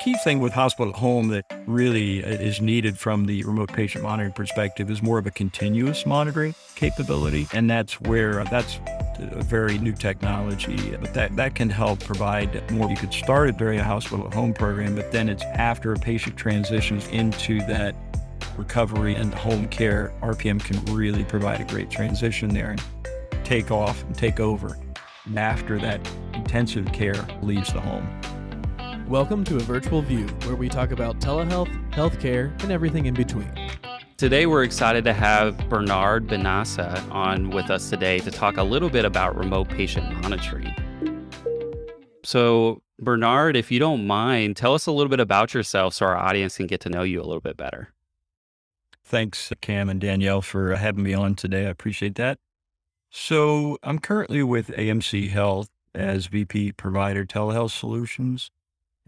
key thing with hospital at home that really uh, is needed from the remote patient monitoring perspective is more of a continuous monitoring capability. And that's where uh, that's a very new technology, but that, that can help provide more. You could start it during a hospital at home program, but then it's after a patient transitions into that recovery and home care. RPM can really provide a great transition there and take off and take over after that intensive care leaves the home. Welcome to a virtual view where we talk about telehealth, healthcare, and everything in between. Today, we're excited to have Bernard Benassa on with us today to talk a little bit about remote patient monitoring. So, Bernard, if you don't mind, tell us a little bit about yourself so our audience can get to know you a little bit better. Thanks, Cam and Danielle, for having me on today. I appreciate that. So, I'm currently with AMC Health as VP Provider Telehealth Solutions.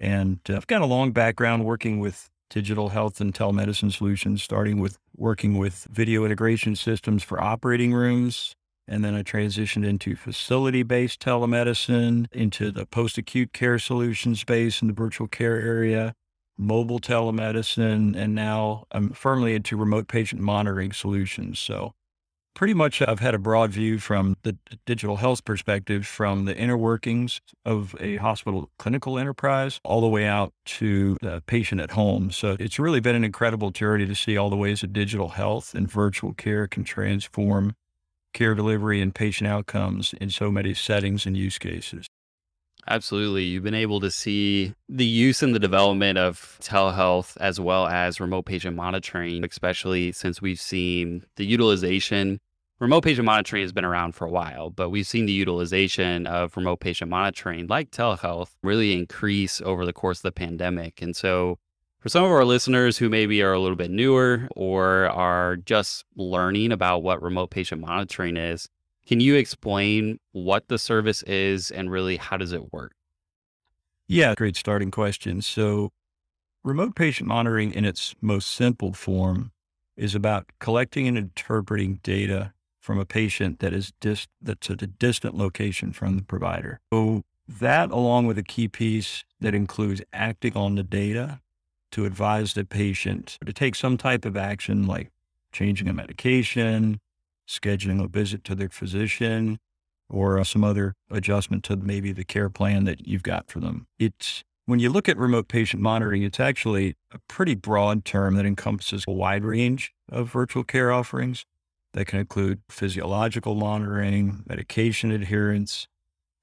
And uh, I've got a long background working with digital health and telemedicine solutions, starting with working with video integration systems for operating rooms. And then I transitioned into facility based telemedicine, into the post acute care solution space in the virtual care area, mobile telemedicine, and now I'm firmly into remote patient monitoring solutions. So pretty much I've had a broad view from the digital health perspective, from the inner workings of a hospital clinical enterprise all the way out to the patient at home. So it's really been an incredible journey to see all the ways that digital health and virtual care can transform care delivery and patient outcomes in so many settings and use cases. Absolutely. You've been able to see the use and the development of telehealth as well as remote patient monitoring, especially since we've seen the utilization. Remote patient monitoring has been around for a while, but we've seen the utilization of remote patient monitoring, like telehealth, really increase over the course of the pandemic. And so, for some of our listeners who maybe are a little bit newer or are just learning about what remote patient monitoring is, can you explain what the service is and really how does it work? Yeah, great starting question. So, remote patient monitoring in its most simple form is about collecting and interpreting data from a patient that is dis- that's at a distant location from the provider. So that along with a key piece that includes acting on the data to advise the patient to take some type of action like changing a medication, scheduling a visit to their physician, or uh, some other adjustment to maybe the care plan that you've got for them. It's when you look at remote patient monitoring, it's actually a pretty broad term that encompasses a wide range of virtual care offerings that can include physiological monitoring, medication adherence,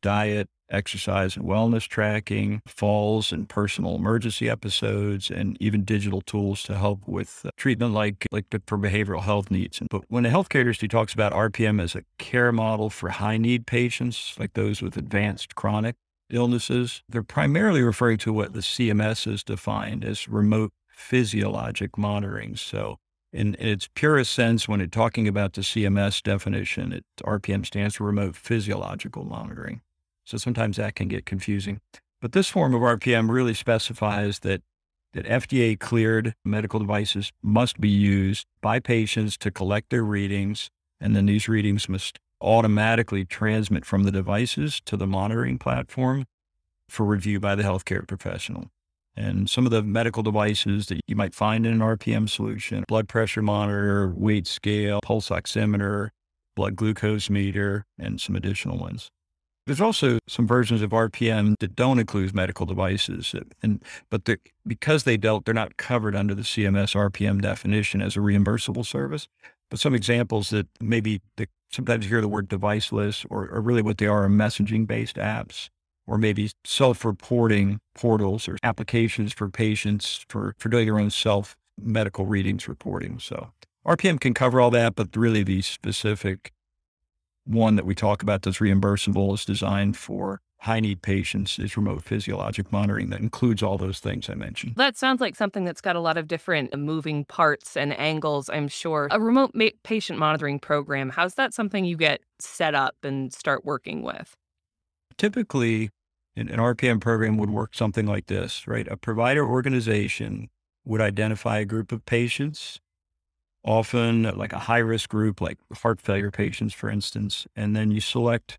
diet, exercise and wellness tracking, falls and personal emergency episodes, and even digital tools to help with uh, treatment like, like for behavioral health needs. But when the healthcare industry talks about RPM as a care model for high need patients, like those with advanced chronic illnesses, they're primarily referring to what the CMS has defined as remote physiologic monitoring. So in, in, its purest sense, when it's talking about the CMS definition, it, RPM stands for remote physiological monitoring. So sometimes that can get confusing. But this form of RPM really specifies that that FDA cleared medical devices must be used by patients to collect their readings, and then these readings must automatically transmit from the devices to the monitoring platform for review by the healthcare professional. And some of the medical devices that you might find in an RPM solution blood pressure monitor, weight scale, pulse oximeter, blood glucose meter, and some additional ones. There's also some versions of RPM that don't include medical devices, uh, and but because they don't, they're not covered under the CMS RPM definition as a reimbursable service. But some examples that maybe the, sometimes you hear the word deviceless, or, or really what they are are messaging-based apps, or maybe self-reporting portals or applications for patients for for doing their own self medical readings reporting. So RPM can cover all that, but really the specific one that we talk about that's reimbursable is designed for high need patients is remote physiologic monitoring that includes all those things I mentioned. That sounds like something that's got a lot of different moving parts and angles, I'm sure. A remote ma- patient monitoring program, how's that something you get set up and start working with? Typically, an, an RPM program would work something like this, right? A provider organization would identify a group of patients often like a high risk group, like heart failure patients, for instance. And then you select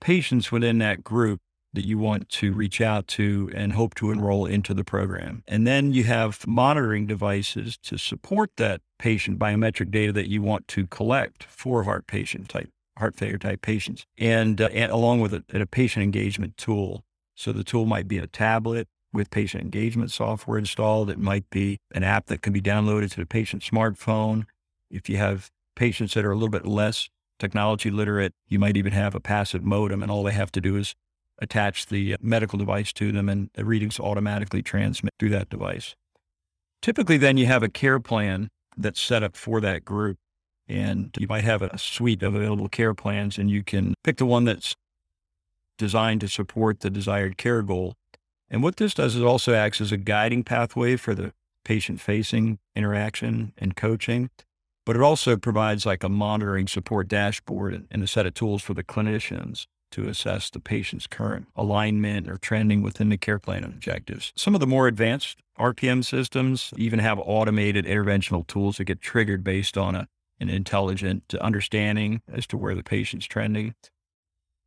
patients within that group that you want to reach out to and hope to enroll into the program. And then you have monitoring devices to support that patient biometric data that you want to collect for heart patient type, heart failure type patients, and, uh, and along with a, a patient engagement tool. So the tool might be a tablet with patient engagement software installed. It might be an app that can be downloaded to the patient's smartphone. If you have patients that are a little bit less technology literate, you might even have a passive modem, and all they have to do is attach the uh, medical device to them, and the readings automatically transmit through that device. Typically, then you have a care plan that's set up for that group. And you might have a suite of available care plans, and you can pick the one that's designed to support the desired care goal. And what this does is also acts as a guiding pathway for the patient facing interaction and coaching, but it also provides like a monitoring support dashboard and a set of tools for the clinicians to assess the patient's current alignment or trending within the care plan objectives. Some of the more advanced RPM systems even have automated interventional tools that get triggered based on a, an intelligent understanding as to where the patient's trending.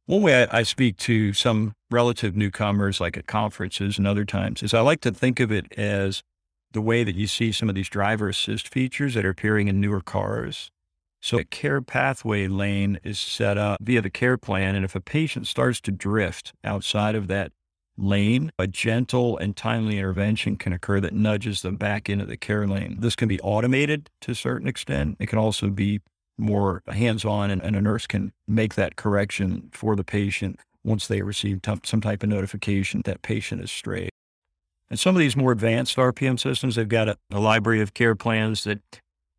One way I, I speak to some relative newcomers, like at conferences and other times, is I like to think of it as the way that you see some of these driver assist features that are appearing in newer cars. So a care pathway lane is set up via the care plan. And if a patient starts to drift outside of that lane, a gentle and timely intervention can occur that nudges them back into the care lane. This can be automated to a certain extent. It can also be more hands-on and, and a nurse can make that correction for the patient once they receive t- some type of notification that patient is strayed. And some of these more advanced RPM systems, they've got a, a library of care plans that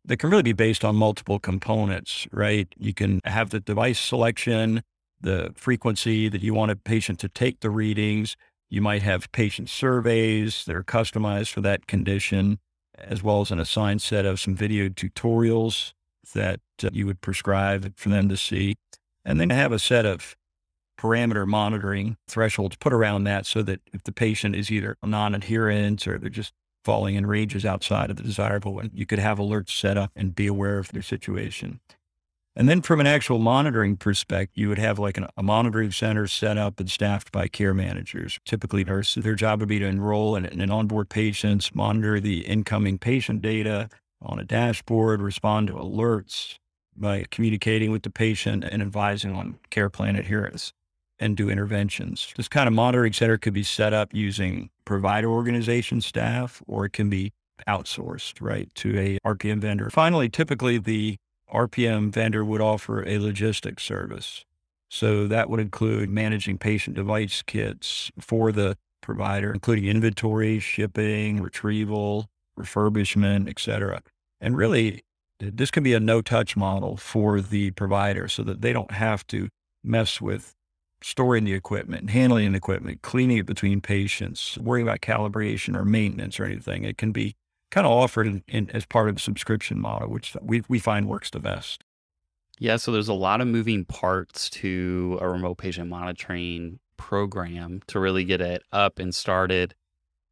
that can really be based on multiple components, right? You can have the device selection, the frequency that you want a patient to take the readings. You might have patient surveys that are customized for that condition, as well as an assigned set of some video tutorials that uh, you would prescribe for them to see. And then have a set of parameter monitoring thresholds put around that so that if the patient is either non adherent or they're just falling in ranges outside of the desirable one. You could have alerts set up and be aware of their situation. And then from an actual monitoring perspective, you would have like an, a monitoring center set up and staffed by care managers, typically nurses. Their job would be to enroll and, and onboard patients, monitor the incoming patient data on a dashboard, respond to alerts by communicating with the patient and advising on care plan adherence and do interventions. This kind of monitoring center could be set up using provider organization staff, or it can be outsourced, right, to a RPM vendor. Finally, typically the RPM vendor would offer a logistics service. So that would include managing patient device kits for the provider, including inventory, shipping, retrieval, refurbishment, et cetera. And really, this can be a no touch model for the provider so that they don't have to mess with storing the equipment, handling the equipment, cleaning it between patients, worrying about calibration or maintenance or anything. It can be kind of offered in, in, as part of the subscription model, which we, we find works the best. Yeah, so there's a lot of moving parts to a remote patient monitoring program to really get it up and started.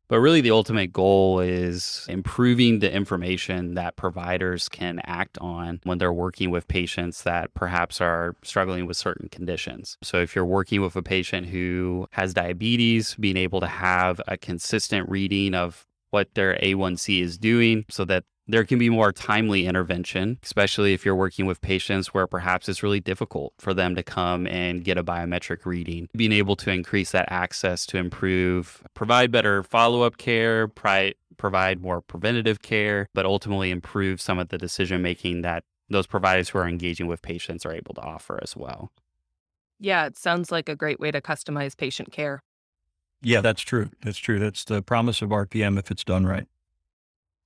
But really, the ultimate goal is improving the information that providers can act on when they're working with patients that perhaps are struggling with certain conditions. So, if you're working with a patient who has diabetes, being able to have a consistent reading of what their A1C is doing so that there can be more timely intervention, especially if you're working with patients where perhaps it's really difficult for them to come and get a biometric reading. Being able to increase that access to improve, provide better follow up care, pri- provide more preventative care, but ultimately improve some of the decision making that those providers who are engaging with patients are able to offer as well. Yeah, it sounds like a great way to customize patient care. Yeah, that's true. That's true. That's the promise of RPM if it's done right.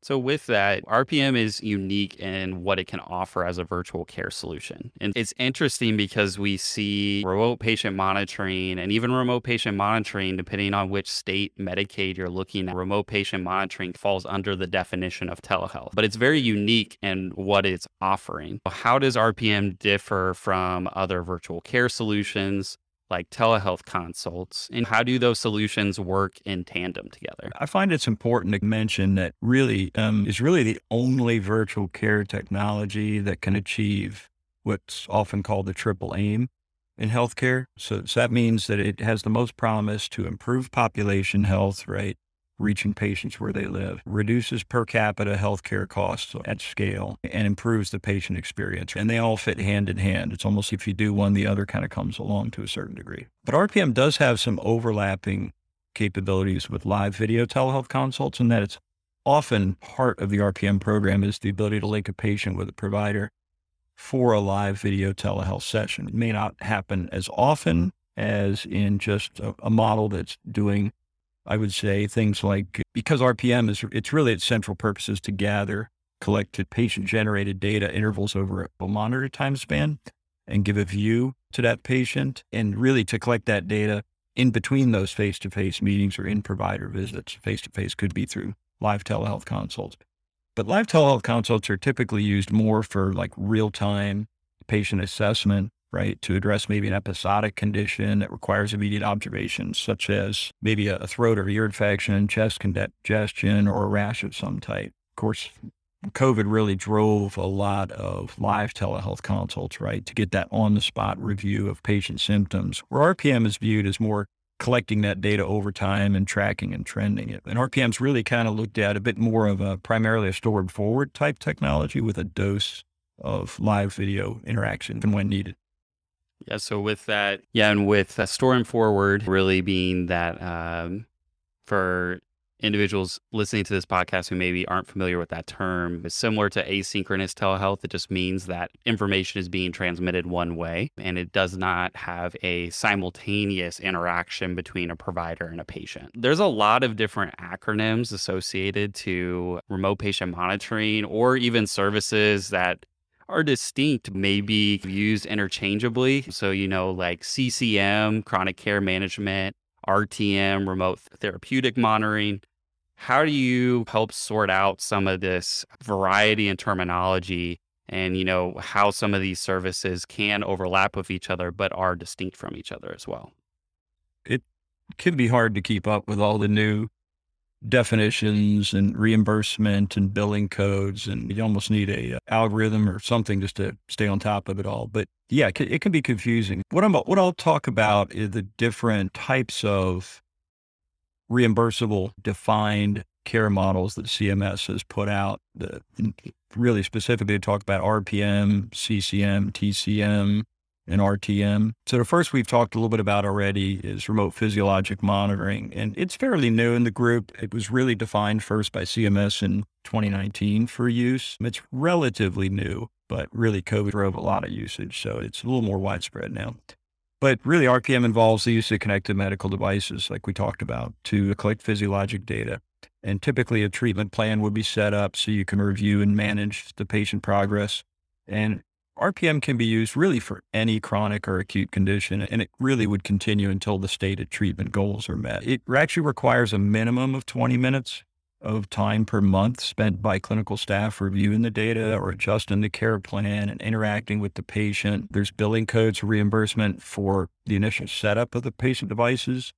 So, with that, RPM is unique in what it can offer as a virtual care solution. And it's interesting because we see remote patient monitoring and even remote patient monitoring, depending on which state Medicaid you're looking at, remote patient monitoring falls under the definition of telehealth. But it's very unique in what it's offering. How does RPM differ from other virtual care solutions? Like telehealth consults and how do those solutions work in tandem together i find it's important to mention that really um, is really the only virtual care technology that can achieve what's often called the triple aim in healthcare. So, so that means that it has the most promise to improve population health, right? Reaching patients where they live, reduces per capita healthcare costs at scale, and improves the patient experience. And they all fit hand in hand. It's almost if you do one, the other kind of comes along to a certain degree. But RPM does have some overlapping capabilities with live video telehealth consults, and that it's often part of the RPM program is the ability to link a patient with a provider for a live video telehealth session. It may not happen as often as in just a, a model that's doing, I would say, things like because RPM is it's really its central purpose is to gather collected patient generated data intervals over a monitor time span and give a view to that patient and really to collect that data in between those face to face meetings or in provider visits. Face to face could be through live telehealth consults. But live telehealth consults are typically used more for like real time patient assessment, right? To address maybe an episodic condition that requires immediate observation, such as maybe a throat or ear infection, chest congestion, or a rash of some type. Of course, COVID really drove a lot of live telehealth consults, right? To get that on the spot review of patient symptoms, where RPM is viewed as more collecting that data over time and tracking and trending it. And RPM's really kind of looked at a bit more of a primarily a stored forward type technology with a dose of live video interaction when needed. Yeah. So with that, yeah, and with uh, store and forward really being that um, for individuals listening to this podcast who maybe aren't familiar with that term is similar to asynchronous telehealth. It just means that information is being transmitted one way and it does not have a simultaneous interaction between a provider and a patient. There's a lot of different acronyms associated to remote patient monitoring or even services that are distinct, maybe used interchangeably. So, you know, like CCM, chronic care management, RTM, remote therapeutic monitoring. How do you help sort out some of this variety in terminology and, you know, how some of these services can overlap with each other, but are distinct from each other as well? It can be hard to keep up with all the new definitions and reimbursement and billing codes and you almost need a, uh, algorithm or something just to stay on top of it all. But yeah it can, be confusing. What i'm what i'll talk about is the different types of reimbursable defined care models that CMS has put out that really specifically to talk about RPM, CCM, TCM, and RTM. So the first we've talked a little bit about already is remote physiologic monitoring, and it's fairly new in the group. It was really defined first by CMS in 2019 for use. It's relatively new, but really COVID drove a lot of usage, so it's a little more widespread now. But really, RPM involves the use of connected medical devices, like we talked about, to collect physiologic data. And typically, a treatment plan would be set up so you can review and manage the patient progress. And RPM can be used really for any chronic or acute condition, and it really would continue until the stated treatment goals are met. It actually requires a minimum of 20 minutes of time per month spent by clinical staff reviewing the data or adjusting the care plan and interacting with the patient. There's billing codes reimbursement for the initial setup of the patient devices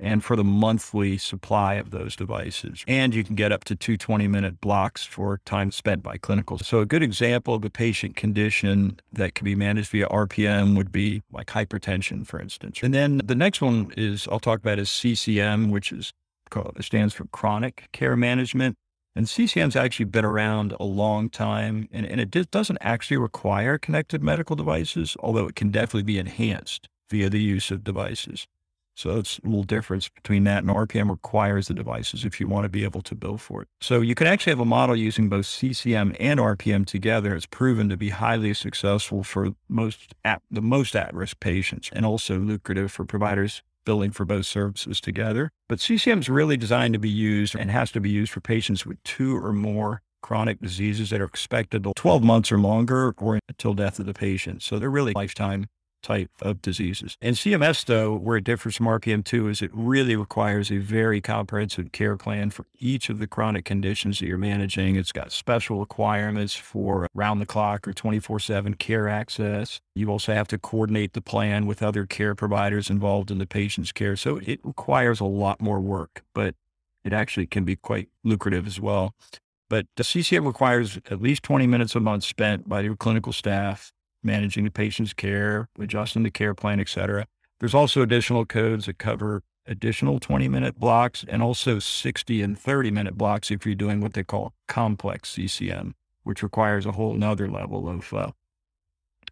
and for the monthly supply of those devices. And you can get up to two 20 minute blocks for time spent by clinical. So, a good example of a patient condition that can be managed via RPM would be like hypertension, for instance. And then the next one is I'll talk about is CCM, which is called, stands for chronic care management. And CCM's actually been around a long time, and, and it doesn't actually require connected medical devices, although it can definitely be enhanced via the use of devices. So it's a little difference between that and RPM requires the devices if you want to be able to bill for it. So you can actually have a model using both CCM and RPM together. It's proven to be highly successful for most at, the most at-risk patients and also lucrative for providers billing for both services together. But CCM is really designed to be used and has to be used for patients with two or more chronic diseases that are expected to 12 months or longer or until death of the patient. So they're really lifetime type of diseases. And CMS, though, where it differs from RPM2 is it really requires a very comprehensive care plan for each of the chronic conditions that you're managing. It's got special requirements for round the clock or 24 7 care access. You also have to coordinate the plan with other care providers involved in the patient's care. So it requires a lot more work, but it actually can be quite lucrative as well. But the CCM requires at least 20 minutes a month spent by your clinical staff managing the patient's care, adjusting the care plan, et cetera. There's also additional codes that cover additional 20 minute blocks and also 60 and 30 minute blocks if you're doing what they call complex CCM, which requires a whole nother level of, uh,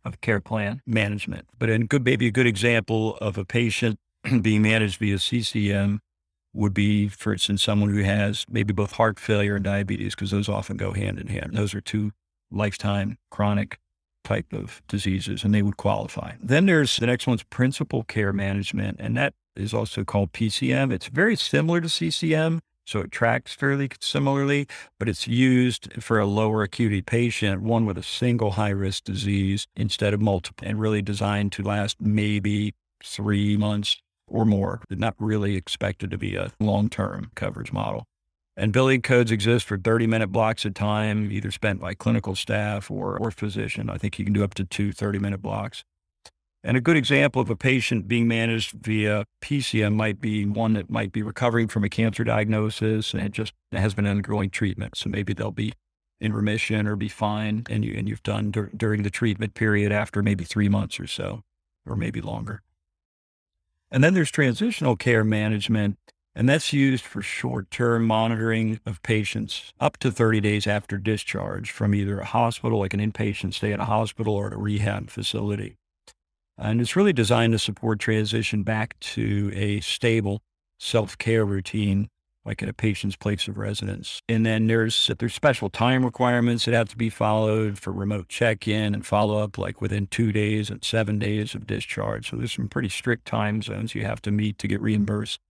of care plan management. But in good, maybe a good example of a patient being managed via CCM would be, for instance, someone who has maybe both heart failure and diabetes, because those often go hand in hand. Those are two lifetime chronic type of diseases, and they would qualify. Then there's the next one's principal care management, and that is also called PCM. It's very similar to CCM, so it tracks fairly similarly, but it's used for a lower acuity patient, one with a single high risk disease instead of multiple, and really designed to last maybe three months or more. Not really expected to be a long term coverage model. And billing codes exist for 30 minute blocks of time, either spent by clinical staff or, or physician. I think you can do up to two 30 minute blocks. And a good example of a patient being managed via PCM might be one that might be recovering from a cancer diagnosis and just has been undergoing treatment. So maybe they'll be in remission or be fine, and you and you've done dur- during the treatment period after maybe three months or so, or maybe longer. And then there's transitional care management, and that's used for short-term monitoring of patients up to 30 days after discharge from either a hospital, like an inpatient stay at a hospital, or a rehab facility. And it's really designed to support transition back to a stable self care routine, like at a patient's place of residence. And then there's there's special time requirements that have to be followed for remote check in and follow up, like within two days and seven days of discharge. So there's some pretty strict time zones you have to meet to get mm-hmm. reimbursed.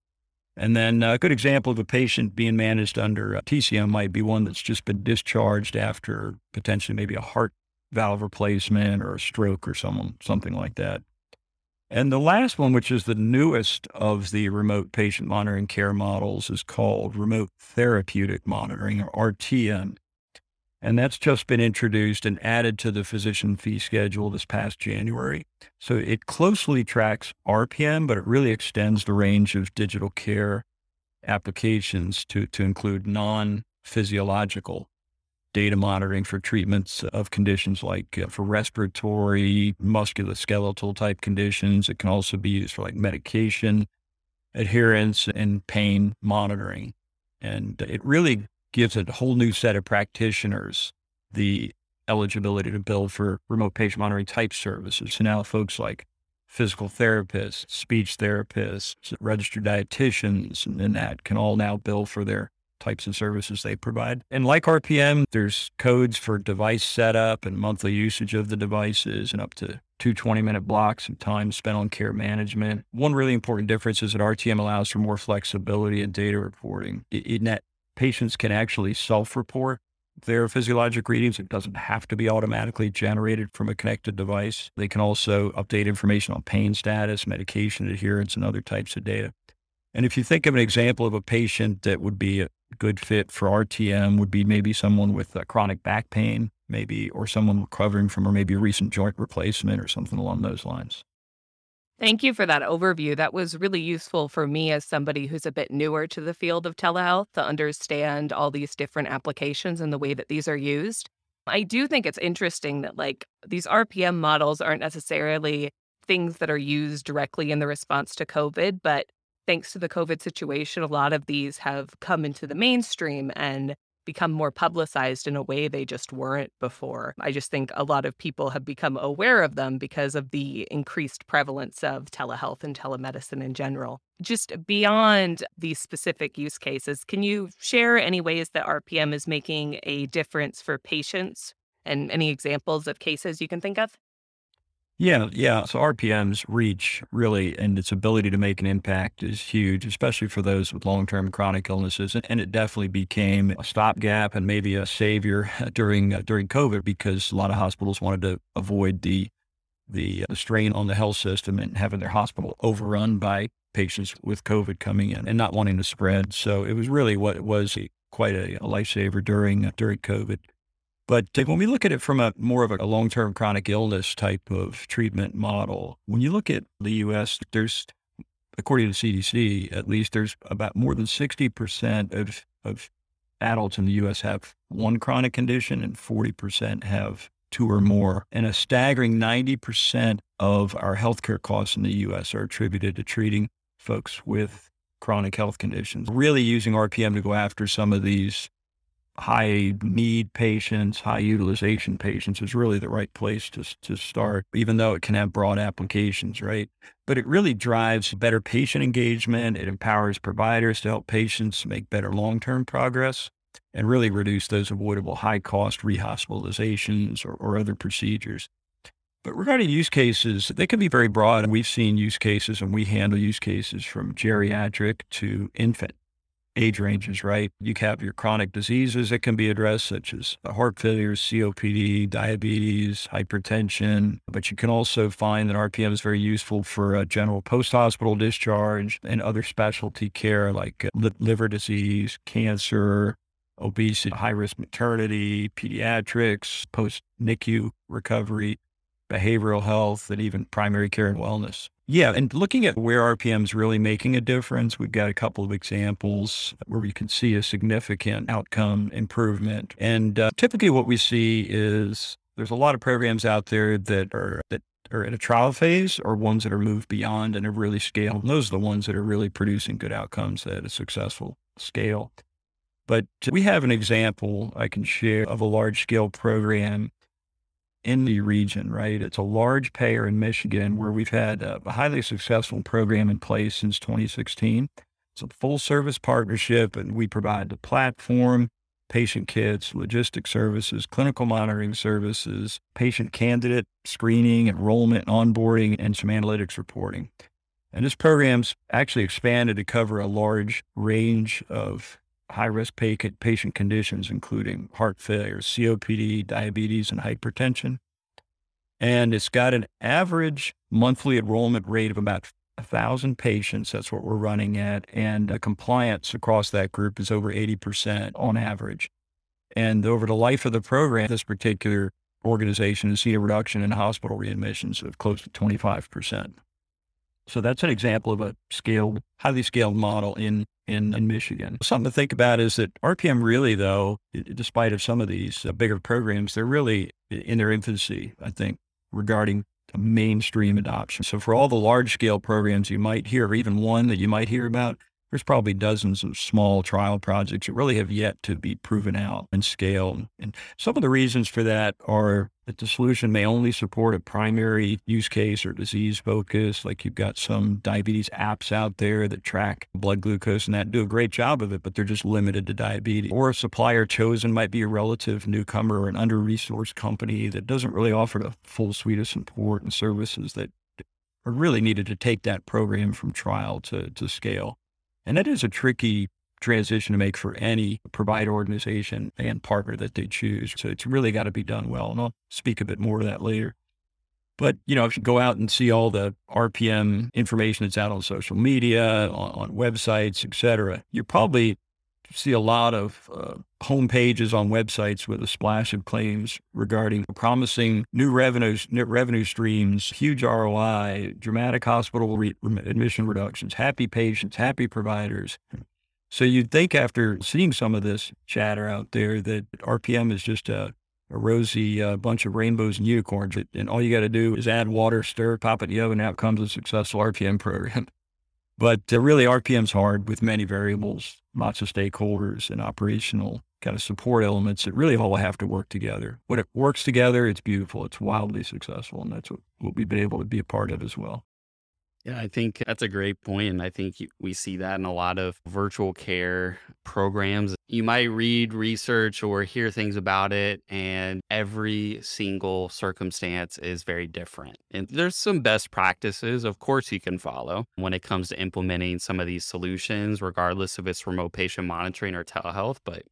And then uh, a good example of a patient being managed under uh, TCM might be one that's just been discharged after potentially maybe a heart valve replacement or a stroke or some, something like that. And the last one, which is the newest of the remote patient monitoring care models, is called remote therapeutic monitoring or RTM. And that's just been introduced and added to the physician fee schedule this past January. So it closely tracks RPM, but it really extends the range of digital care applications to, to include non physiological data monitoring for treatments of conditions like uh, for respiratory, musculoskeletal type conditions. It can also be used for like medication adherence and pain monitoring. And it really gives a whole new set of practitioners the eligibility to bill for remote patient monitoring type services. So now folks like physical therapists, speech therapists, registered dietitians, and, and that can all now bill for their types of services they provide. And like RPM, there's codes for device setup and monthly usage of the devices and up to two 20 minute blocks of time spent on care management. One really important difference is that RTM allows for more flexibility in data reporting. In that patients can actually self report their physiologic readings. It doesn't have to be automatically generated from a connected device. They can also update information on pain status, medication adherence, and other types of data. And if you think of an example of a patient that would be a good fit for RTM, would be maybe someone with chronic back pain, maybe, or someone recovering from, or maybe a recent joint replacement or something along those lines. Thank you for that overview. That was really useful for me as somebody who's a bit newer to the field of telehealth to understand all these different applications and the way that these are used. I do think it's interesting that, like, these RPM models aren't necessarily things that are used directly in the response to COVID, but thanks to the COVID situation, a lot of these have come into the mainstream and become more publicized in a way they just weren't before. I just think a lot of people have become aware of them because of the increased prevalence of telehealth and telemedicine in general. Just beyond these specific use cases, can you share any ways that RPM is making a difference for patients and any examples of cases you can think of? Yeah, yeah. So RPM's reach really and its ability to make an impact is huge, especially for those with long-term chronic illnesses. And, it definitely became a stopgap and maybe a savior during uh, during COVID because a lot of hospitals wanted to avoid the the, uh, strain on the health system and having their hospital overrun by patients with COVID coming in and not wanting to spread. So it was really what it was quite a, a lifesaver during uh, during COVID. But when we look at it from a more of a long-term chronic illness type of treatment model, when you look at the U.S., there's, according to CDC, at least there's about more than 60% of, of adults in the U.S. have one chronic condition and 40% have two or more. And a staggering 90% of our healthcare costs in the US are attributed to treating folks with chronic health conditions. Really using RPM to go after some of these high need patients, high utilization patients is really the right place to, to start, even though it can have broad applications, right? But it really drives better patient engagement. It empowers providers to help patients make better long term progress and really reduce those avoidable high cost rehospitalizations or, or other procedures. But regarding use cases, they can be very broad. And we've seen use cases and we handle use cases from geriatric to infant age ranges, right? You have your chronic diseases that can be addressed, such as heart failure, COPD, diabetes, hypertension. But you can also find that RPM is very useful for general post hospital discharge and other specialty care like uh, liver disease, cancer, obesity, high risk maternity, pediatrics, post NICU recovery, behavioral health, and even primary care and wellness. Yeah, and looking at where RPM is really making a difference, we've got a couple of examples where we can see a significant outcome improvement. And uh, typically, what we see is there's a lot of programs out there that are that are in a trial phase or ones that are moved beyond and have really scaled. Those are the ones that are really producing good outcomes at a successful scale. But we have an example I can share of a large scale program in the region, right? It's a large payer in Michigan where we've had a highly successful program in place since 2016. It's a full service partnership, and we provide the platform, patient kits, logistic services, clinical monitoring services, patient candidate screening, enrollment, onboarding, and some analytics reporting. And this program's actually expanded to cover a large range of high risk patient conditions, including heart failure, COPD, diabetes, and hypertension. And it's got an average monthly enrollment rate of about a thousand patients. That's what we're running at. And compliance across that group is over 80% on average. And over the life of the program, this particular organization has seen a reduction in hospital readmissions of close to 25%. So that's an example of a scaled, highly scaled model in in, in Michigan. Something to think about is that RPM really, though, despite of some of these uh, bigger programs, they're really in their infancy. I think regarding mainstream adoption. So for all the large scale programs you might hear, or even one that you might hear about, there's probably dozens of small trial projects that really have yet to be proven out and scaled. And some of the reasons for that are that the solution may only support a primary use case or disease focus. Like you've got some diabetes apps out there that track blood glucose and that do a great job of it, but they're just limited to diabetes. Or a supplier chosen might be a relative newcomer or an under resourced company that doesn't really offer the full suite of support and services that are really needed to take that program from trial to, to scale. And that is a tricky transition to make for any provider organization and partner that they choose. So it's really got to be done well. And I'll speak a bit more to that later. But, you know, if you go out and see all the RPM information that's out on social media, on, on websites, et cetera, you probably see a lot of uh, home pages on websites with a splash of claims regarding promising new revenues, revenue streams, huge ROI, dramatic hospital re- admission reductions, happy patients, happy providers. So you'd think after seeing some of this chatter out there that RPM is just a, a rosy uh, bunch of rainbows and unicorns, and all you got to do is add water, stir, pop it in the oven, out comes a successful RPM program. But uh, really, RPM's hard with many variables, lots of stakeholders and operational kind of support elements that really all have to work together. When it works together, it's beautiful. It's wildly successful, and that's what, what we've been able to be a part of as well. Yeah, I think that's a great point, and I think we see that in a lot of virtual care programs. You might read research or hear things about it, and every single circumstance is very different. And there's some best practices, of course, you can follow when it comes to implementing some of these solutions, regardless if it's remote patient monitoring or telehealth. But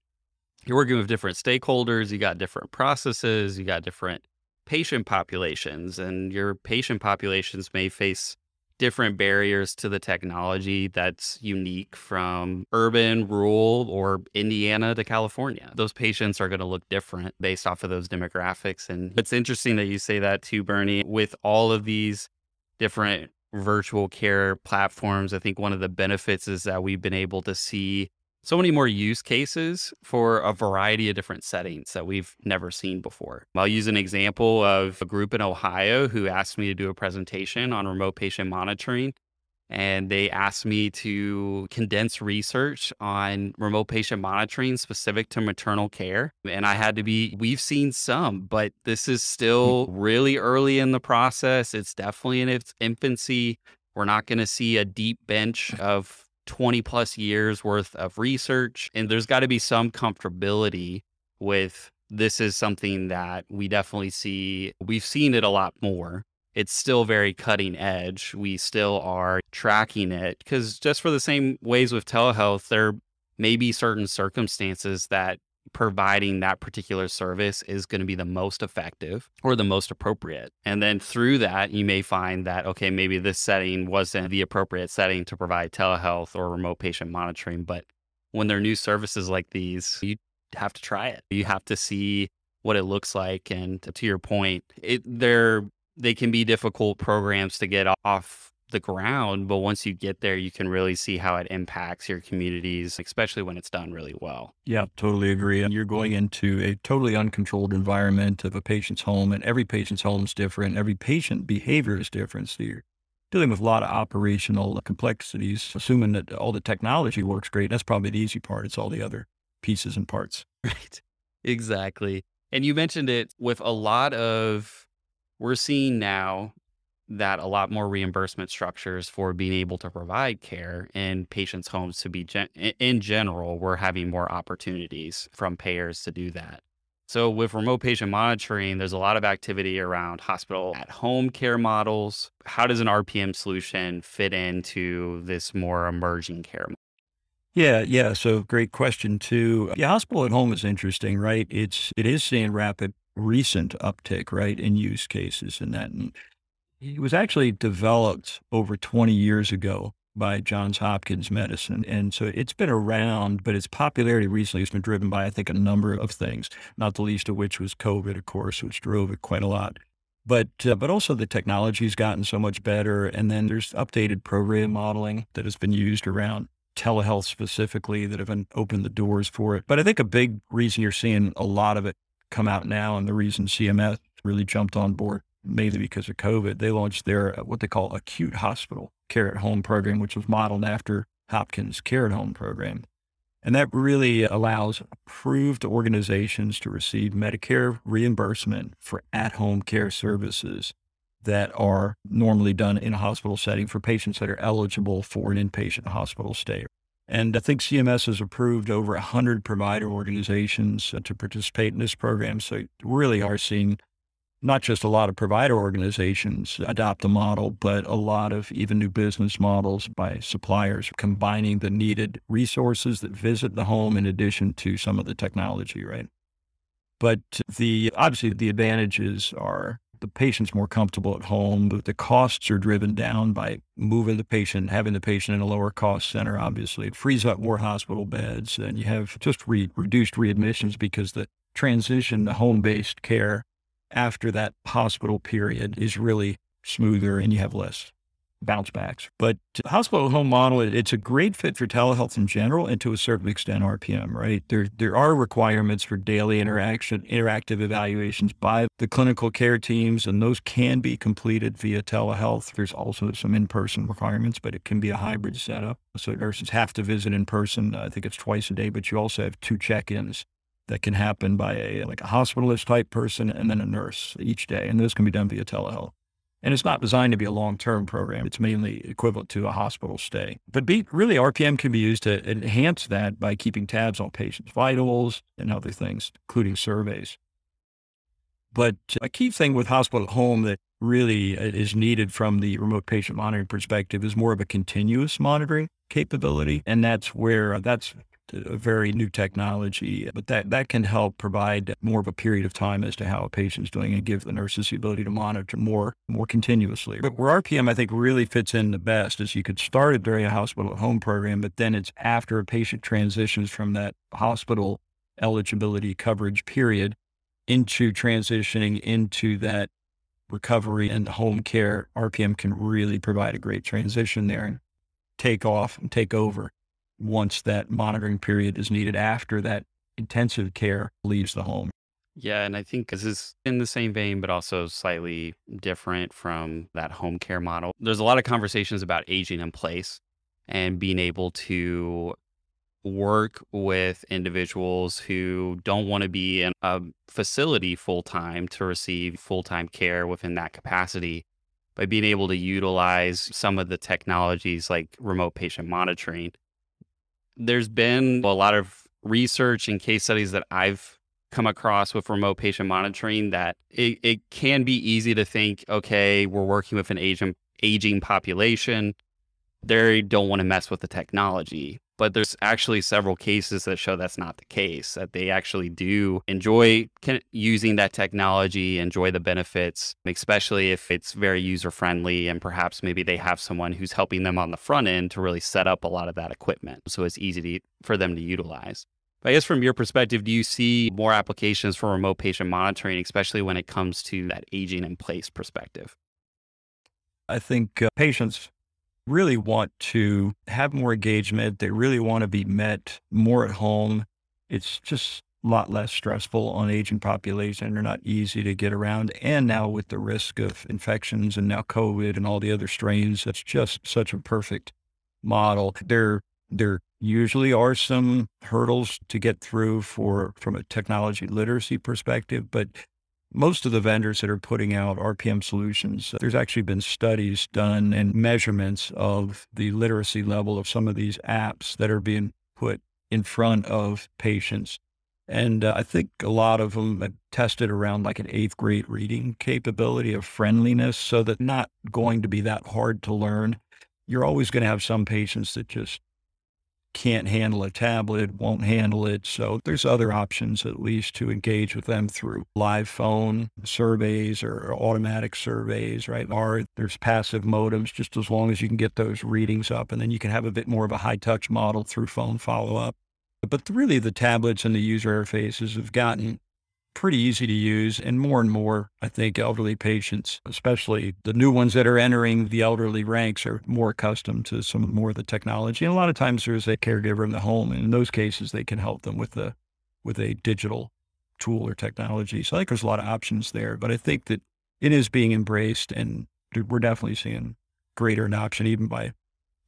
you're working with different stakeholders, you got different processes, you got different patient populations, and your patient populations may face different barriers to the technology that's unique from urban, rural, or Indiana to California. Those patients are going to look different based off of those demographics. And it's interesting that you say that too, Bernie. With all of these different virtual care platforms, I think one of the benefits is that we've been able to see so many more use cases for a variety of different settings that we've never seen before. I'll use an example of a group in Ohio who asked me to do a presentation on remote patient monitoring. And they asked me to condense research on remote patient monitoring specific to maternal care. And I had to be, we've seen some, but this is hmm. still really early in the process. It's definitely in its infancy. We're not going to see a deep bench of 20 plus years worth of research. And there's got to be some comfortability with this is something that we definitely see. We've seen it a lot more. It's still very cutting edge. We still are tracking it because just for the same ways with telehealth, there may be certain circumstances that providing that particular service is going to be the most effective or the most appropriate. And then through that, you may find that, okay, maybe this setting wasn't the appropriate setting to provide telehealth or remote patient monitoring. But when there are new services like these, you have to try it. You have to see what it looks like. And to your point, it, they're, they can be difficult programs to get off the ground, but once you get there, you can really see how it impacts your communities, especially when it's done really well. Yeah, totally agree. And you're going into a totally uncontrolled environment of a patient's home, and every patient's home is different. Every patient behavior is different. So you're dealing with a lot of operational complexities, assuming that all the technology works great. That's probably the easy part. It's all the other pieces and parts. Right. Exactly. And you mentioned it with a lot of, we're seeing now that a lot more reimbursement structures for being able to provide care in patients' homes to be gen- in general, we're having more opportunities from payers to do that. So with remote patient monitoring, there's a lot of activity around hospital at home care models. How does an RPM solution fit into this more emerging care? model? Yeah, yeah. So great question too. Yeah, hospital at home is interesting, right? It's it is seeing rapid recent uptick, right, in use cases and that. And it was actually developed over 20 years ago by Johns Hopkins Medicine. And so it's been around, but its popularity recently has been driven by, I think, a number of things, not the least of which was COVID, of course, which drove it quite a lot. But, uh, but also the technology's gotten so much better. And then there's updated program modeling that has been used around telehealth specifically that have opened the doors for it. But I think a big reason you're seeing a lot of it come out now and the reason CMS really jumped on board mainly because of COVID, they launched their uh, what they call acute hospital care at home program, which was modeled after Hopkins Care at Home program. And that really allows approved organizations to receive Medicare reimbursement for at home care services that are normally done in a hospital setting for patients that are eligible for an inpatient hospital stay. And I think CMS has approved over 100 provider organizations uh, to participate in this program. So really are seeing not just a lot of provider organizations adopt the model, but a lot of even new business models by suppliers combining the needed resources that visit the home in addition to some of the technology, right? But the obviously the advantages are the patient's more comfortable at home, but the costs are driven down by moving the patient, having the patient in a lower cost center, obviously. It frees up more hospital beds and you have just re- reduced readmissions because the transition to home based care after that hospital period is really smoother and you have less bounce backs. But hospital home model, it's a great fit for telehealth in general and to a certain extent RPM, right? There, there are requirements for daily interaction, interactive evaluations by the clinical care teams, and those can be completed via telehealth. There's also some in-person requirements, but it can be a hybrid setup. So nurses have to visit in person. I think it's twice a day, but you also have two check-ins that can happen by a like a hospitalist type person and then a nurse each day. And those can be done via telehealth. And it's not designed to be a long-term program. It's mainly equivalent to a hospital stay. But be, really, RPM can be used to enhance that by keeping tabs on patients' vitals and other things, including surveys. But a key thing with hospital at home that really uh, is needed from the remote patient monitoring perspective is more of a continuous monitoring capability. And that's where uh, that's a very new technology, but that, that can help provide more of a period of time as to how a patient's doing and give the nurses the ability to monitor more, more continuously. But where RPM, I think, really fits in the best is you could start it during a hospital at home program, but then it's after a patient transitions from that hospital eligibility coverage period into transitioning into that recovery and home care. RPM can really provide a great transition there and take off and take over once that monitoring period is needed after that intensive care leaves the home. Yeah, and I think this is in the same vein, but also slightly different from that home care model. There's a lot of conversations about aging in place and being able to work with individuals who don't want to be in a facility full time to receive full time care within that capacity by being able to utilize some of the technologies like remote patient monitoring. There's been a lot of research and case studies that I've come across with remote patient monitoring that it, it can be easy to think, okay, we're working with an aging aging population. They don't want to mess with the technology. But there's actually several cases that show that's not the case, that they actually do enjoy using that technology, enjoy the benefits, especially if it's very user friendly and perhaps maybe they have someone who's helping them on the front end to really set up a lot of that equipment. So it's easy to, for them to utilize. I guess from your perspective, do you see more applications for remote patient monitoring, especially when it comes to that aging in place perspective? I think uh, patients really want to have more engagement. They really want to be met more at home. It's just a lot less stressful on aging population. They're not easy to get around. And now with the risk of infections and now COVID and all the other strains, that's just such a perfect model. There, there usually are some hurdles to get through for from a technology literacy perspective, but most of the vendors that are putting out RPM solutions, there's actually been studies done and measurements of the literacy level of some of these apps that are being put in front of patients. And uh, I think a lot of them have tested around like an eighth grade reading capability of friendliness so that not going to be that hard to learn. You're always going to have some patients that just can't handle a tablet, won't handle it. So there's other options at least to engage with them through live phone surveys or automatic surveys, right? Or there's passive modems, just as long as you can get those readings up. And then you can have a bit more of a high touch model through phone follow up. But really, the tablets and the user interfaces have gotten pretty easy to use. And more and more, I think elderly patients, especially the new ones that are entering the elderly ranks, are more accustomed to some more of the technology. And a lot of times there's a caregiver in the home. And in those cases, they can help them with a, with a digital tool or technology. So I think there's a lot of options there. But I think that it is being embraced and we're definitely seeing greater adoption even by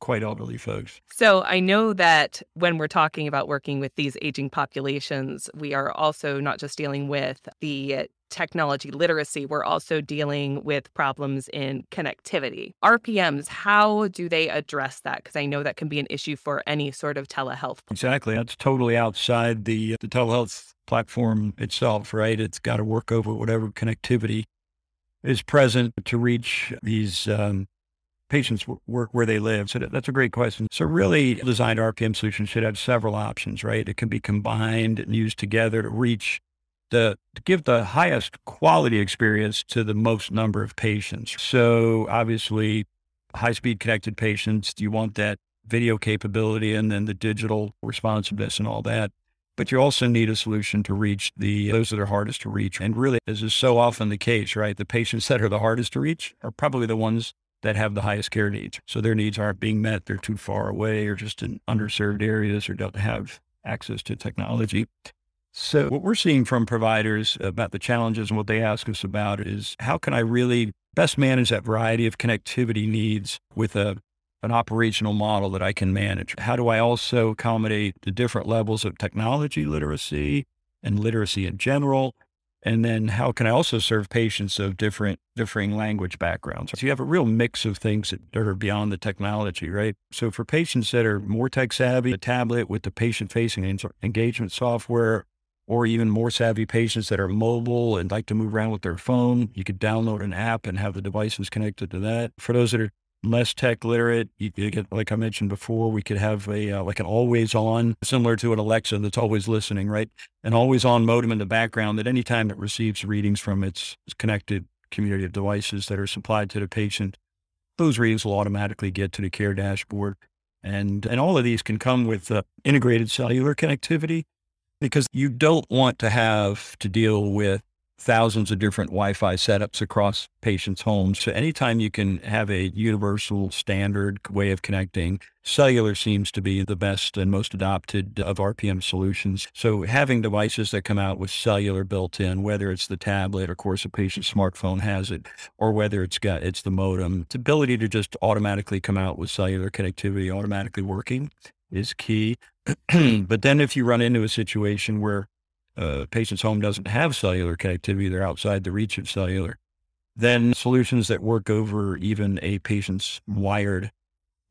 quite elderly folks. So I know that when we're talking about working with these aging populations, we are also not just dealing with the technology literacy, we're also dealing with problems in connectivity. RPMs, how do they address that? Because I know that can be an issue for any sort of telehealth. Exactly. That's totally outside the, the telehealth platform itself, right? It's got to work over whatever connectivity is present to reach these um, patients work where they live? So that's a great question. So really designed RPM solutions should have several options, right? It can be combined and used together to reach the, to give the highest quality experience to the most number of patients. So obviously high speed connected patients, you want that video capability and then the digital responsiveness and all that. But you also need a solution to reach the those that are hardest to reach. And really, this is so often the case, right? The patients that are the hardest to reach are probably the ones that have the highest care needs. So their needs aren't being met. They're too far away or just in underserved areas or don't have access to technology. So what we're seeing from providers about the challenges and what they ask us about is how can I really best manage that variety of connectivity needs with a an operational model that I can manage? How do I also accommodate the different levels of technology literacy and literacy in general? And then how can I also serve patients of different, differing language backgrounds? So you have a real mix of things that are beyond the technology, right? So for patients that are more tech savvy, a tablet with the patient facing engagement software, or even more savvy patients that are mobile and like to move around with their phone, you could download an app and have the devices connected to that. For those that are less tech literate. You, you get, like I mentioned before, we could have a uh, like an always on, similar to an Alexa that's always listening, right? An always on modem in the background that anytime it receives readings from its connected community of devices that are supplied to the patient, those readings will automatically get to the care dashboard. And, and all of these can come with uh, integrated cellular connectivity because you don't want to have to deal with thousands of different Wi-Fi setups across patients' homes. So anytime you can have a universal standard way of connecting, cellular seems to be the best and most adopted of RPM solutions. So having devices that come out with cellular built in, whether it's the tablet, of course, a patient's smartphone has it, or whether it's got it's the modem, its ability to just automatically come out with cellular connectivity, automatically working is key. but then if you run into a situation where a patient's home doesn't have cellular connectivity, they're outside the reach of cellular, then solutions that work over even a patient's wired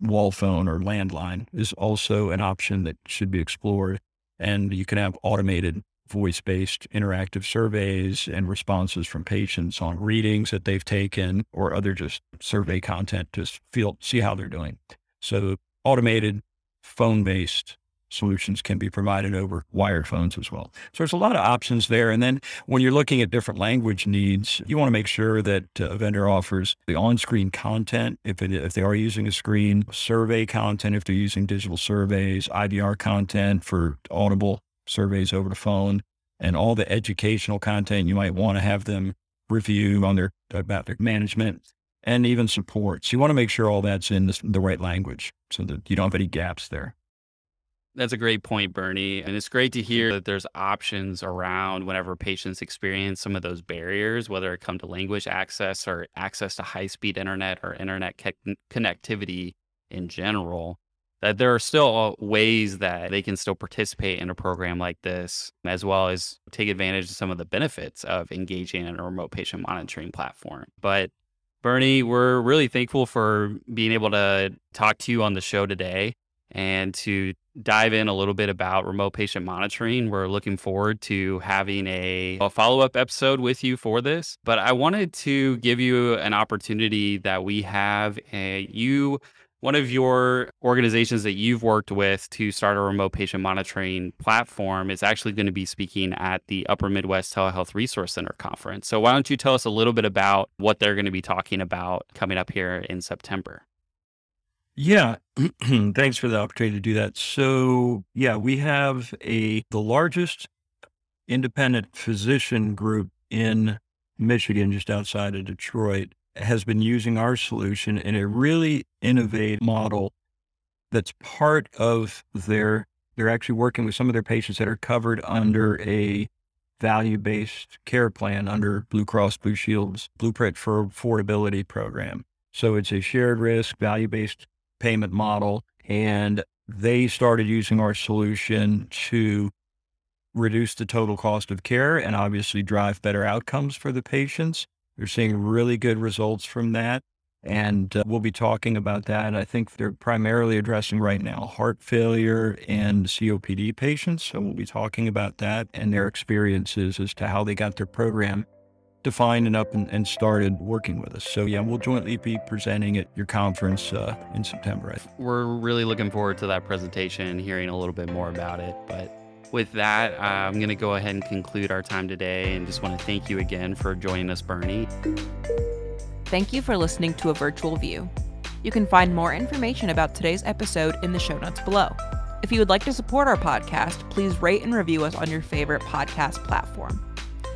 wall phone or landline is also an option that should be explored. And you can have automated voice based interactive surveys and responses from patients on readings that they've taken or other just survey content to feel, see how they're doing. So automated phone based solutions can be provided over wired phones as well. So there's a lot of options there. And then when you're looking at different language needs, you want to make sure that uh, a vendor offers the on-screen content if it, if they are using a screen, survey content if they're using digital surveys, IVR content for audible surveys over the phone, and all the educational content you might want to have them review on their about their management and even support. So you want to make sure all that's in the, the right language so that you don't have any gaps there. That's a great point, Bernie. And it's great to hear that there's options around whenever patients experience some of those barriers, whether it come to language access or access to high speed internet or internet co- connectivity in general, that there are still ways that they can still participate in a program like this, as well as take advantage of some of the benefits of engaging in a remote patient monitoring platform. But Bernie, we're really thankful for being able to talk to you on the show today and to dive in a little bit about remote patient monitoring. We're looking forward to having a, a follow up episode with you for this. But I wanted to give you an opportunity that we have. A, you, one of your organizations that you've worked with to start a remote patient monitoring platform is actually going to be speaking at the Upper Midwest Telehealth Resource Center conference. So, why don't you tell us a little bit about what they're going to be talking about coming up here in September? Yeah, thanks for the opportunity to do that. So, yeah, we have a the largest independent physician group in Michigan, just outside of Detroit, has been using our solution in a really innovative model that's part of their they're actually working with some of their patients that are covered under a value-based care plan under Blue Cross Blue Shield's Blueprint for Affordability program. So it's a shared risk, value-based payment model. And they started using our solution to reduce the total cost of care and obviously drive better outcomes for the patients. They're seeing really good results from that. And uh, we'll be talking about that. I think they're primarily addressing right now heart failure and COPD patients. So we'll be talking about that and their experiences as to how they got their program defined and up and, and, started working with us. So yeah, we'll jointly be presenting at your conference uh, in September. We're really looking forward to that presentation and hearing a little bit more about it. But with that, uh, I'm going to go ahead and conclude our time today and just want to thank you again for joining us, Bernie. Thank you for listening to a virtual view. You can find more information about today's episode in the show notes below. If you would like to support our podcast, please rate and review us on your favorite podcast platform.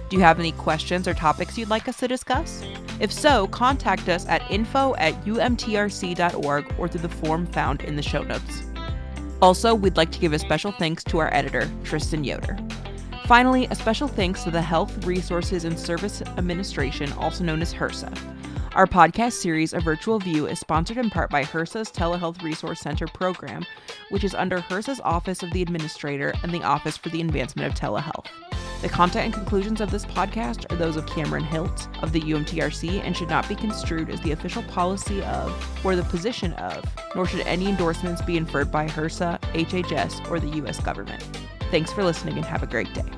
Do you have any questions or topics you'd like us to discuss? If so, contact us at info at umtrc.org or through the form found in the show notes. Also, we'd like to give a special thanks to our editor, Tristan Yoder. Finally, a special thanks to the Health Resources and Service Administration, also known as HRSA. Our podcast series, A Virtual View, is sponsored in part by HRSA's Telehealth Resource Center program, which is under HRSA's Office of the Administrator and the Office for the Advancement of Telehealth. The content and conclusions of this podcast are those of Cameron Hilt of the UMTRC and should not be construed as the official policy of or the position of, nor should any endorsements be inferred by HRSA, HHS, or the U.S. government. Thanks for listening and have a great day.